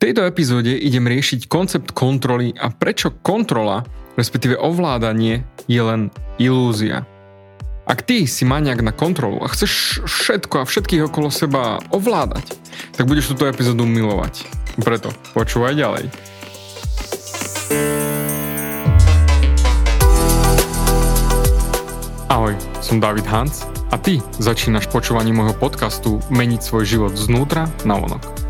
tejto epizóde idem riešiť koncept kontroly a prečo kontrola, respektíve ovládanie, je len ilúzia. Ak ty si maniak na kontrolu a chceš všetko a všetkých okolo seba ovládať, tak budeš túto epizódu milovať. Preto počúvaj ďalej. Ahoj, som David Hans a ty začínaš počúvanie môjho podcastu Meniť svoj život znútra na vonok.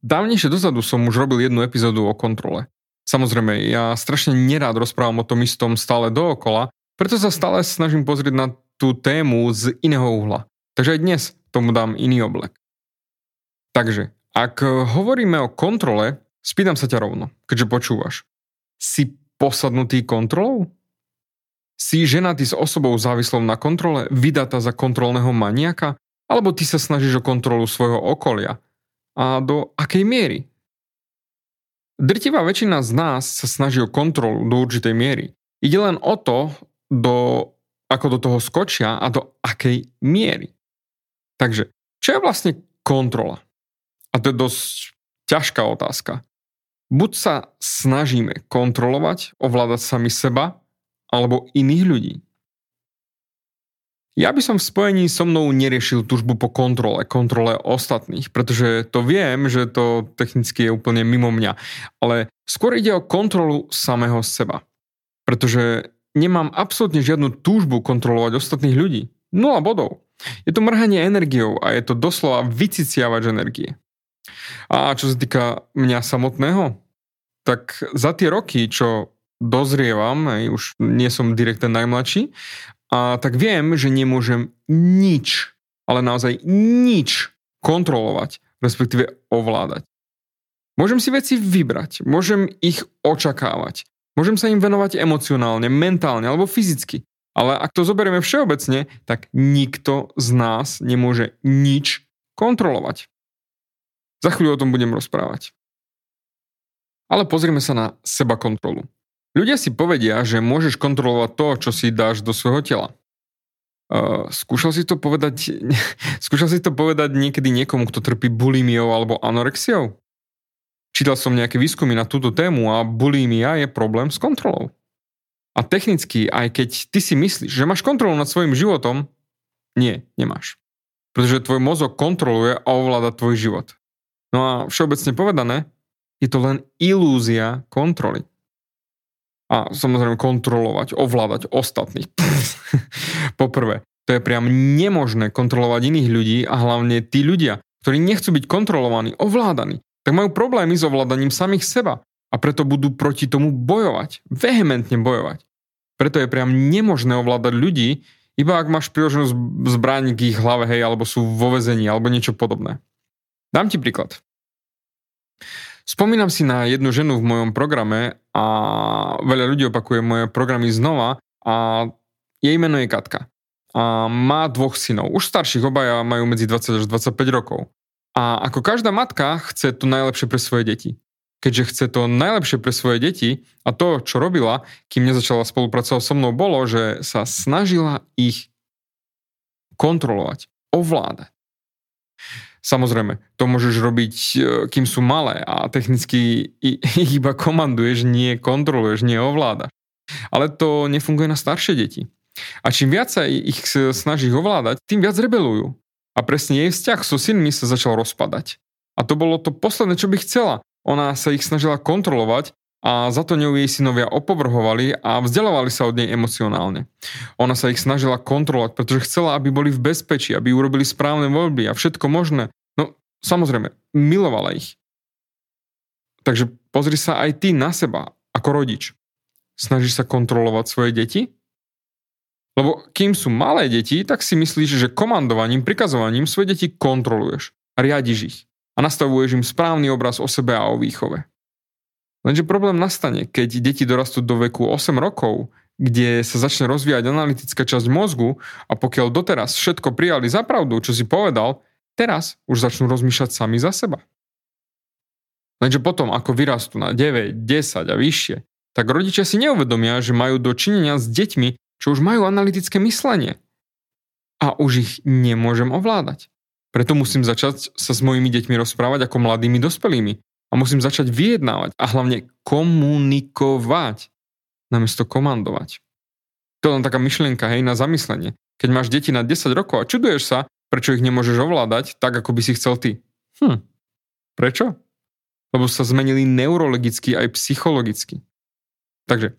dávnejšie dozadu som už robil jednu epizódu o kontrole. Samozrejme, ja strašne nerád rozprávam o tom istom stále dookola, preto sa stále snažím pozrieť na tú tému z iného uhla. Takže aj dnes tomu dám iný oblek. Takže, ak hovoríme o kontrole, spýtam sa ťa rovno, keďže počúvaš. Si posadnutý kontrolou? Si ženatý s osobou závislou na kontrole, vydatá za kontrolného maniaka? Alebo ty sa snažíš o kontrolu svojho okolia? A do akej miery? Drtivá väčšina z nás sa snaží o kontrolu do určitej miery. Ide len o to, do, ako do toho skočia a do akej miery. Takže, čo je vlastne kontrola? A to je dosť ťažká otázka. Buď sa snažíme kontrolovať, ovládať sami seba, alebo iných ľudí. Ja by som v spojení so mnou neriešil tužbu po kontrole, kontrole ostatných, pretože to viem, že to technicky je úplne mimo mňa. Ale skôr ide o kontrolu samého seba. Pretože nemám absolútne žiadnu túžbu kontrolovať ostatných ľudí. Nula bodov. Je to mrhanie energiou a je to doslova vyciciavač energie. A čo sa týka mňa samotného, tak za tie roky, čo dozrievam, už nie som direkt ten najmladší, a tak viem, že nemôžem nič, ale naozaj nič kontrolovať, respektíve ovládať. Môžem si veci vybrať, môžem ich očakávať, môžem sa im venovať emocionálne, mentálne alebo fyzicky. Ale ak to zoberieme všeobecne, tak nikto z nás nemôže nič kontrolovať. Za chvíľu o tom budem rozprávať. Ale pozrieme sa na seba kontrolu. Ľudia si povedia, že môžeš kontrolovať to, čo si dáš do svojho tela. Uh, skúšal si to povedať, skúšal si to povedať niekedy niekomu, kto trpí bulimiou alebo anorexiou? Čítal som nejaké výskumy na túto tému a bulimia je problém s kontrolou. A technicky, aj keď ty si myslíš, že máš kontrolu nad svojim životom, nie, nemáš. Pretože tvoj mozog kontroluje a ovláda tvoj život. No a všeobecne povedané, je to len ilúzia kontroly a samozrejme kontrolovať, ovládať ostatných. Poprvé, to je priam nemožné kontrolovať iných ľudí a hlavne tí ľudia, ktorí nechcú byť kontrolovaní, ovládaní, tak majú problémy s ovládaním samých seba a preto budú proti tomu bojovať, vehementne bojovať. Preto je priam nemožné ovládať ľudí, iba ak máš príležnosť zbrániť k ich hlave, hej, alebo sú vo vezení, alebo niečo podobné. Dám ti príklad. Spomínam si na jednu ženu v mojom programe a veľa ľudí opakuje moje programy znova a jej meno je Katka. A má dvoch synov, už starších, obaja majú medzi 20 až 25 rokov. A ako každá matka chce to najlepšie pre svoje deti. Keďže chce to najlepšie pre svoje deti a to, čo robila, kým nezačala spolupracovať so mnou, bolo, že sa snažila ich kontrolovať, ovládať. Samozrejme, to môžeš robiť, e, kým sú malé a technicky ich iba komanduješ, nie kontroluješ, nie ovládaš. Ale to nefunguje na staršie deti. A čím viac sa ich snažíš ovládať, tým viac rebelujú. A presne jej vzťah so synmi sa začal rozpadať. A to bolo to posledné, čo by chcela. ona sa ich snažila kontrolovať a za to ňou jej synovia opovrhovali a vzdelávali sa od nej emocionálne. Ona sa ich snažila kontrolovať, pretože chcela, aby boli v bezpečí, aby urobili správne voľby a všetko možné. No, samozrejme, milovala ich. Takže pozri sa aj ty na seba, ako rodič. Snažíš sa kontrolovať svoje deti? Lebo kým sú malé deti, tak si myslíš, že komandovaním, prikazovaním svoje deti kontroluješ a riadiš ich a nastavuješ im správny obraz o sebe a o výchove. Lenže problém nastane, keď deti dorastú do veku 8 rokov, kde sa začne rozvíjať analytická časť mozgu a pokiaľ doteraz všetko prijali za pravdu, čo si povedal, teraz už začnú rozmýšľať sami za seba. Lenže potom, ako vyrastú na 9, 10 a vyššie, tak rodičia si neuvedomia, že majú dočinenia s deťmi, čo už majú analytické myslenie. A už ich nemôžem ovládať. Preto musím začať sa s mojimi deťmi rozprávať ako mladými dospelými a musím začať vyjednávať a hlavne komunikovať namiesto komandovať. To je len taká myšlienka, hej, na zamyslenie. Keď máš deti na 10 rokov a čuduješ sa, prečo ich nemôžeš ovládať tak, ako by si chcel ty. Hm, prečo? Lebo sa zmenili neurologicky aj psychologicky. Takže,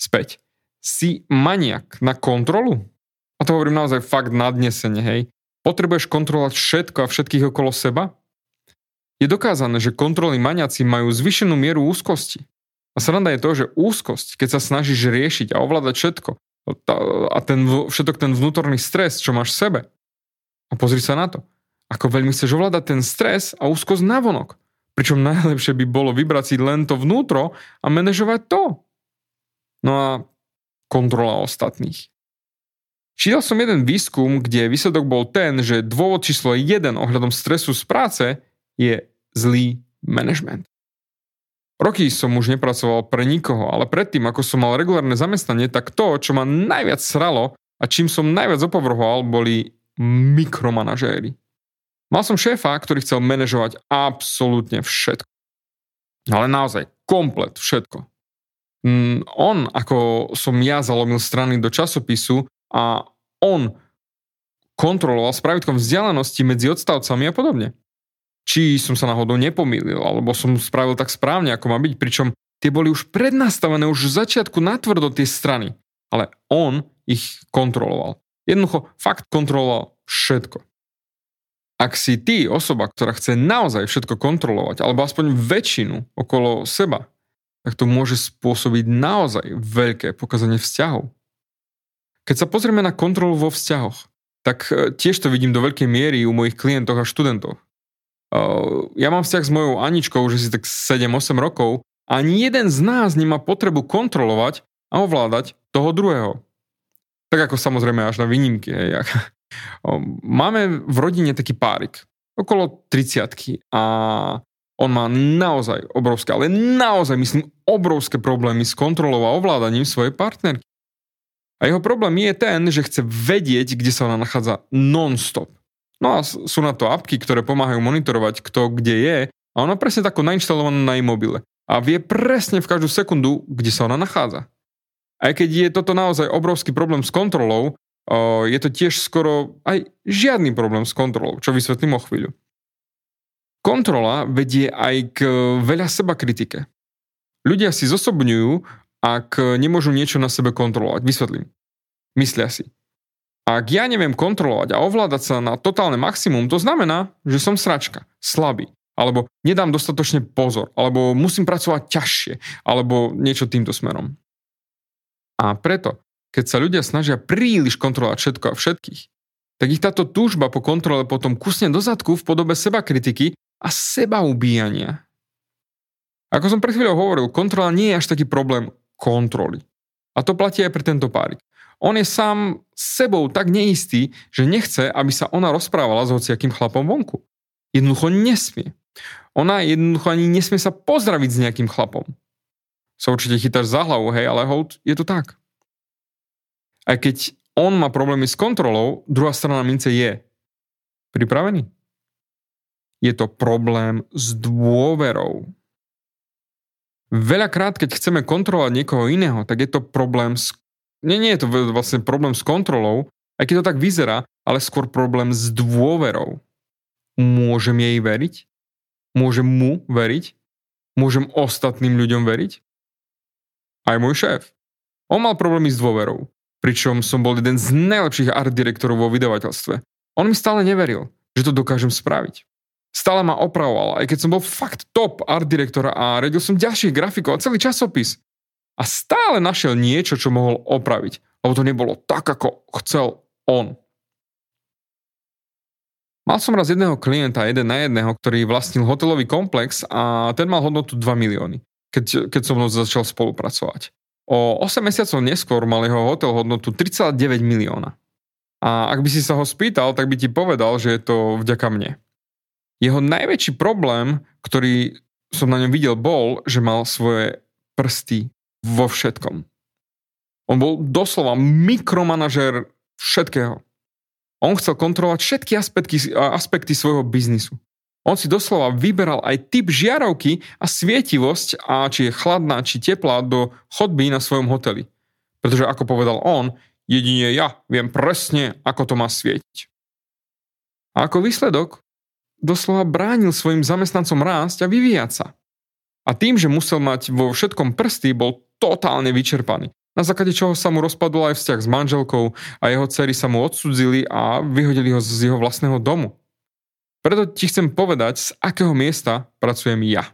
späť. Si maniak na kontrolu? A to hovorím naozaj fakt nadnesene, hej. Potrebuješ kontrolovať všetko a všetkých okolo seba? Je dokázané, že kontrolní maniaci majú zvyšenú mieru úzkosti. A sranda je to, že úzkosť, keď sa snažíš riešiť a ovládať všetko, a ten, všetok ten vnútorný stres, čo máš v sebe, a pozri sa na to, ako veľmi chceš ovládať ten stres a úzkosť navonok. Pričom najlepšie by bolo vybrať si len to vnútro a manažovať to. No a kontrola ostatných. Čítal som jeden výskum, kde výsledok bol ten, že dôvod číslo 1 ohľadom stresu z práce je zlý management. Roky som už nepracoval pre nikoho, ale predtým, ako som mal regulárne zamestnanie, tak to, čo ma najviac sralo a čím som najviac opovrhoval, boli mikromanažéri. Mal som šéfa, ktorý chcel manažovať absolútne všetko. Ale naozaj, komplet všetko. Mm, on, ako som ja zalomil strany do časopisu a on kontroloval s vzdialenosti medzi odstavcami a podobne či som sa náhodou nepomýlil, alebo som spravil tak správne, ako má byť, pričom tie boli už prednastavené už v začiatku natvrdo tie strany. Ale on ich kontroloval. Jednoducho fakt kontroloval všetko. Ak si ty osoba, ktorá chce naozaj všetko kontrolovať, alebo aspoň väčšinu okolo seba, tak to môže spôsobiť naozaj veľké pokazanie vzťahov. Keď sa pozrieme na kontrolu vo vzťahoch, tak e, tiež to vidím do veľkej miery u mojich klientov a študentov ja mám vzťah s mojou Aničkou už si tak 7-8 rokov ani jeden z nás nemá potrebu kontrolovať a ovládať toho druhého. Tak ako samozrejme až na výnimky. Hej. Máme v rodine taký párik, okolo 30 a on má naozaj obrovské, ale naozaj myslím obrovské problémy s kontrolou a ovládaním svojej partnerky. A jeho problém je ten, že chce vedieť, kde sa ona nachádza non-stop. No a sú na to apky, ktoré pomáhajú monitorovať, kto kde je a ona presne tako nainštalovaná na mobile. A vie presne v každú sekundu, kde sa ona nachádza. Aj keď je toto naozaj obrovský problém s kontrolou, je to tiež skoro aj žiadny problém s kontrolou, čo vysvetlím o chvíľu. Kontrola vedie aj k veľa seba kritike. Ľudia si zosobňujú, ak nemôžu niečo na sebe kontrolovať. Vysvetlím. Myslia si. Ak ja neviem kontrolovať a ovládať sa na totálne maximum, to znamená, že som sračka, slabý, alebo nedám dostatočne pozor, alebo musím pracovať ťažšie, alebo niečo týmto smerom. A preto, keď sa ľudia snažia príliš kontrolovať všetko a všetkých, tak ich táto túžba po kontrole potom kusne do zadku v podobe seba kritiky a seba ubíjania. Ako som pred chvíľou hovoril, kontrola nie je až taký problém kontroly. A to platí aj pre tento párik. On je sám sebou tak neistý, že nechce, aby sa ona rozprávala s hociakým chlapom vonku. Jednoducho nesmie. Ona jednoducho ani nesmie sa pozdraviť s nejakým chlapom. Sa určite chytáš za hlavu, hej, ale hold, je to tak. Aj keď on má problémy s kontrolou, druhá strana mince je. Pripravený? Je to problém s dôverou. Veľakrát, keď chceme kontrolovať niekoho iného, tak je to problém s nie, nie je to vlastne problém s kontrolou, aj keď to tak vyzerá, ale skôr problém s dôverou. Môžem jej veriť? Môžem mu veriť? môžem ostatným ľuďom veriť? Aj môj šéf. On mal problémy s dôverou, pričom som bol jeden z najlepších art direktorov vo vydavateľstve. On mi stále neveril, že to dokážem spraviť. Stále ma opravoval, aj keď som bol fakt top art direktora a redil som ďalších grafikov a celý časopis. A stále našiel niečo, čo mohol opraviť, lebo to nebolo tak, ako chcel on. Mal som raz jedného klienta, jeden na jedného, ktorý vlastnil hotelový komplex a ten mal hodnotu 2 milióny, keď, keď som mnou začal spolupracovať. O 8 mesiacov neskôr mal jeho hotel hodnotu 3,9 milióna. A ak by si sa ho spýtal, tak by ti povedal, že je to vďaka mne. Jeho najväčší problém, ktorý som na ňom videl, bol, že mal svoje prsty vo všetkom. On bol doslova mikromanažer všetkého. On chcel kontrolovať všetky aspekty, aspekty svojho biznisu. On si doslova vyberal aj typ žiarovky a svietivosť, a či je chladná, či teplá do chodby na svojom hoteli. Pretože ako povedal on, jedine ja viem presne, ako to má svietiť. A ako výsledok, doslova bránil svojim zamestnancom rásť a vyvíjať sa. A tým, že musel mať vo všetkom prsty, bol totálne vyčerpaný na základe čoho sa mu rozpadol aj vzťah s manželkou a jeho dcery sa mu odsudzili a vyhodili ho z jeho vlastného domu. Preto ti chcem povedať, z akého miesta pracujem ja.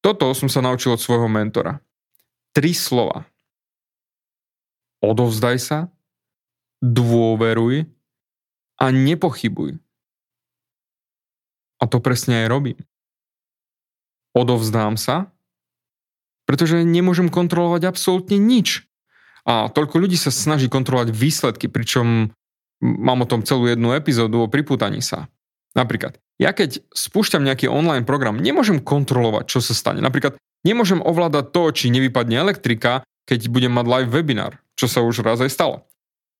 Toto som sa naučil od svojho mentora. Tri slova. Odovzdaj sa, dôveruj a nepochybuj. A to presne aj robím. Odovzdám sa, pretože nemôžem kontrolovať absolútne nič. A toľko ľudí sa snaží kontrolovať výsledky, pričom mám o tom celú jednu epizódu o pripútaní sa. Napríklad, ja keď spúšťam nejaký online program, nemôžem kontrolovať, čo sa stane. Napríklad, nemôžem ovládať to, či nevypadne elektrika, keď budem mať live webinár, čo sa už raz aj stalo.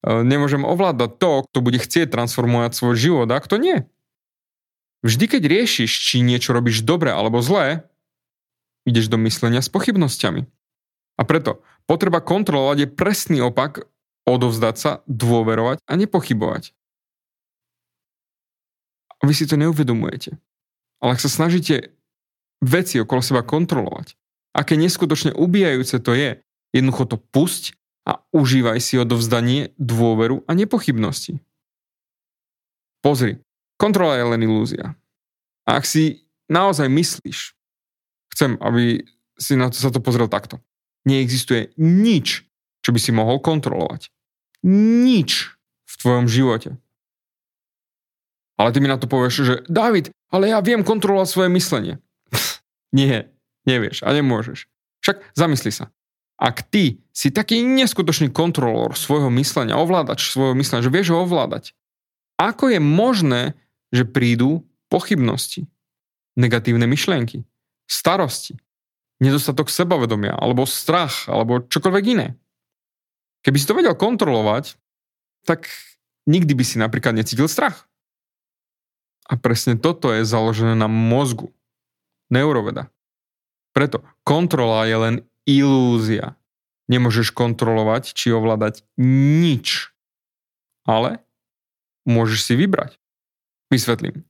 E, nemôžem ovládať to, kto bude chcieť transformovať svoj život a kto nie. Vždy, keď riešiš, či niečo robíš dobre alebo zlé, ideš do myslenia s pochybnosťami. A preto potreba kontrolovať je presný opak odovzdať sa, dôverovať a nepochybovať. A vy si to neuvedomujete. Ale ak sa snažíte veci okolo seba kontrolovať, aké neskutočne ubijajúce to je, jednoducho to pusť a užívaj si odovzdanie, dôveru a nepochybnosti. Pozri, kontrola je len ilúzia. A ak si naozaj myslíš, Chcem, aby si na to, sa to pozrel takto. Neexistuje nič, čo by si mohol kontrolovať. Nič v tvojom živote. Ale ty mi na to povieš, že David, ale ja viem kontrolovať svoje myslenie. Nie, nevieš a nemôžeš. Však zamysli sa. Ak ty si taký neskutočný kontrolór svojho myslenia, ovládač svojho myslenia, že vieš ho ovládať, ako je možné, že prídu pochybnosti, negatívne myšlienky, starosti, nedostatok sebavedomia, alebo strach, alebo čokoľvek iné. Keby si to vedel kontrolovať, tak nikdy by si napríklad necítil strach. A presne toto je založené na mozgu. Neuroveda. Preto kontrola je len ilúzia. Nemôžeš kontrolovať či ovládať nič. Ale môžeš si vybrať. Vysvetlím.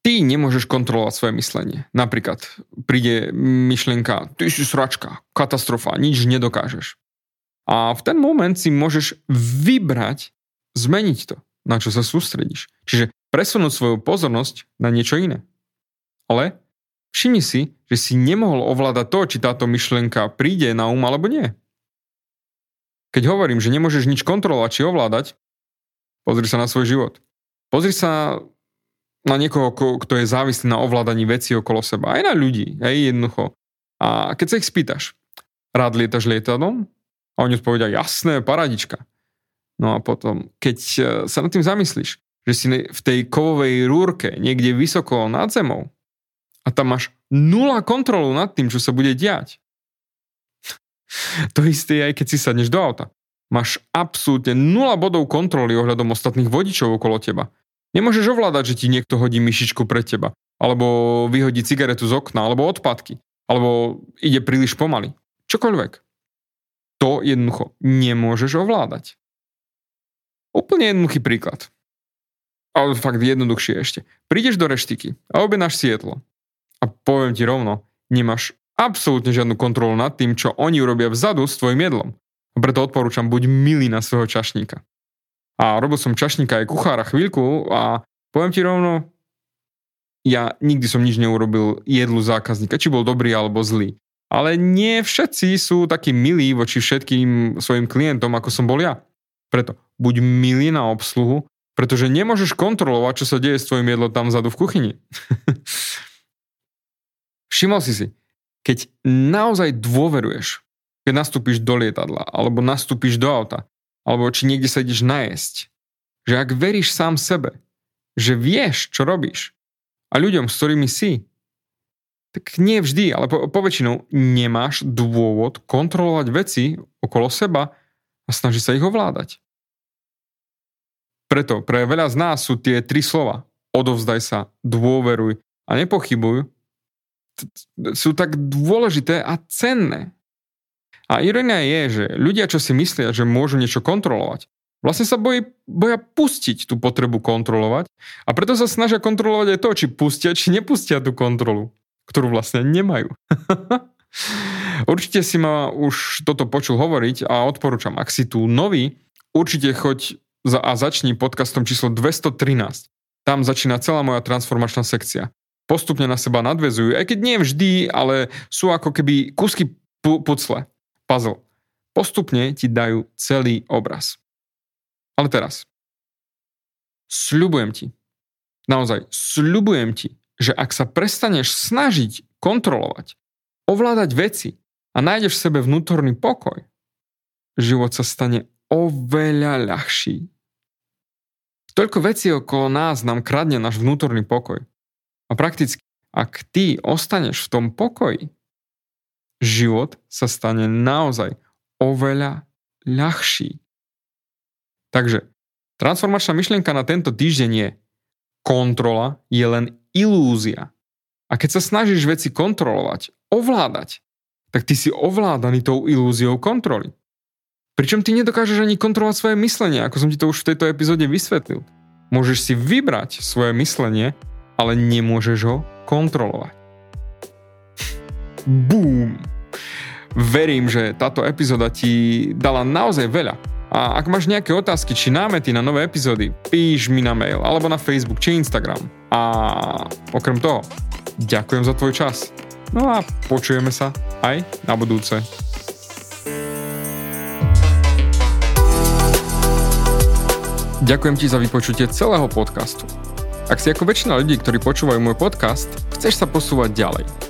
Ty nemôžeš kontrolovať svoje myslenie. Napríklad príde myšlienka, ty si sračka, katastrofa, nič nedokážeš. A v ten moment si môžeš vybrať, zmeniť to, na čo sa sústredíš. Čiže presunúť svoju pozornosť na niečo iné. Ale všimni si, že si nemohol ovládať to, či táto myšlienka príde na um alebo nie. Keď hovorím, že nemôžeš nič kontrolovať či ovládať, pozri sa na svoj život. Pozri sa na niekoho, kto je závislý na ovládaní veci okolo seba. Aj na ľudí, aj jednoducho. A keď sa ich spýtaš, rád lietaš lietadlom? A oni odpovedia, jasné, paradička. No a potom, keď e, sa nad tým zamyslíš, že si v tej kovovej rúrke niekde vysoko nad zemou a tam máš nula kontrolu nad tým, čo sa bude diať. to isté aj keď si sadneš do auta. Máš absolútne nula bodov kontroly ohľadom ostatných vodičov okolo teba. Nemôžeš ovládať, že ti niekto hodí myšičku pred teba, alebo vyhodí cigaretu z okna, alebo odpadky, alebo ide príliš pomaly. Čokoľvek. To jednoducho nemôžeš ovládať. Úplne jednoduchý príklad. Ale fakt jednoduchšie ešte. Prídeš do reštiky a objednáš si. A poviem ti rovno, nemáš absolútne žiadnu kontrolu nad tým, čo oni urobia vzadu s tvojim jedlom. A preto odporúčam, buď milý na svojho čašníka. A robil som čašníka aj kuchára chvíľku a poviem ti rovno, ja nikdy som nič neurobil jedlu zákazníka, či bol dobrý alebo zlý. Ale nie všetci sú takí milí voči všetkým svojim klientom, ako som bol ja. Preto buď milý na obsluhu, pretože nemôžeš kontrolovať, čo sa deje s tvojim jedlom tam vzadu v kuchyni. Všimol si si, keď naozaj dôveruješ, keď nastúpiš do lietadla, alebo nastúpiš do auta, alebo či niekde sa ideš najesť, že ak veríš sám sebe, že vieš, čo robíš a ľuďom, s ktorými si, tak nie vždy, ale po, po väčšinou nemáš dôvod kontrolovať veci okolo seba a snažiť sa ich ovládať. Preto pre veľa z nás sú tie tri slova odovzdaj sa, dôveruj a nepochybuj sú tak dôležité a cenné. A ironia je, že ľudia, čo si myslia, že môžu niečo kontrolovať, vlastne sa bojí, boja pustiť tú potrebu kontrolovať a preto sa snažia kontrolovať aj to, či pustia, či nepustia tú kontrolu ktorú vlastne nemajú. určite si ma už toto počul hovoriť a odporúčam, ak si tu nový, určite choď za, a začni podcastom číslo 213. Tam začína celá moja transformačná sekcia. Postupne na seba nadvezujú, aj keď nie vždy, ale sú ako keby kúsky pu- pucle, puzzle. Postupne ti dajú celý obraz. Ale teraz. Sľubujem ti, naozaj, sľubujem ti, že ak sa prestaneš snažiť kontrolovať, ovládať veci a nájdeš v sebe vnútorný pokoj, život sa stane oveľa ľahší. Toľko vecí okolo nás nám kradne náš vnútorný pokoj. A prakticky, ak ty ostaneš v tom pokoji, život sa stane naozaj oveľa ľahší. Takže transformačná myšlienka na tento týždeň je kontrola je len ilúzia. A keď sa snažíš veci kontrolovať, ovládať, tak ty si ovládaný tou ilúziou kontroly. Pričom ty nedokážeš ani kontrolovať svoje myslenie, ako som ti to už v tejto epizóde vysvetlil. Môžeš si vybrať svoje myslenie, ale nemôžeš ho kontrolovať. Boom! Verím, že táto epizóda ti dala naozaj veľa a ak máš nejaké otázky či námety na nové epizódy, píš mi na mail alebo na Facebook či Instagram. A okrem toho, ďakujem za tvoj čas. No a počujeme sa aj na budúce. Ďakujem ti za vypočutie celého podcastu. Ak si ako väčšina ľudí, ktorí počúvajú môj podcast, chceš sa posúvať ďalej.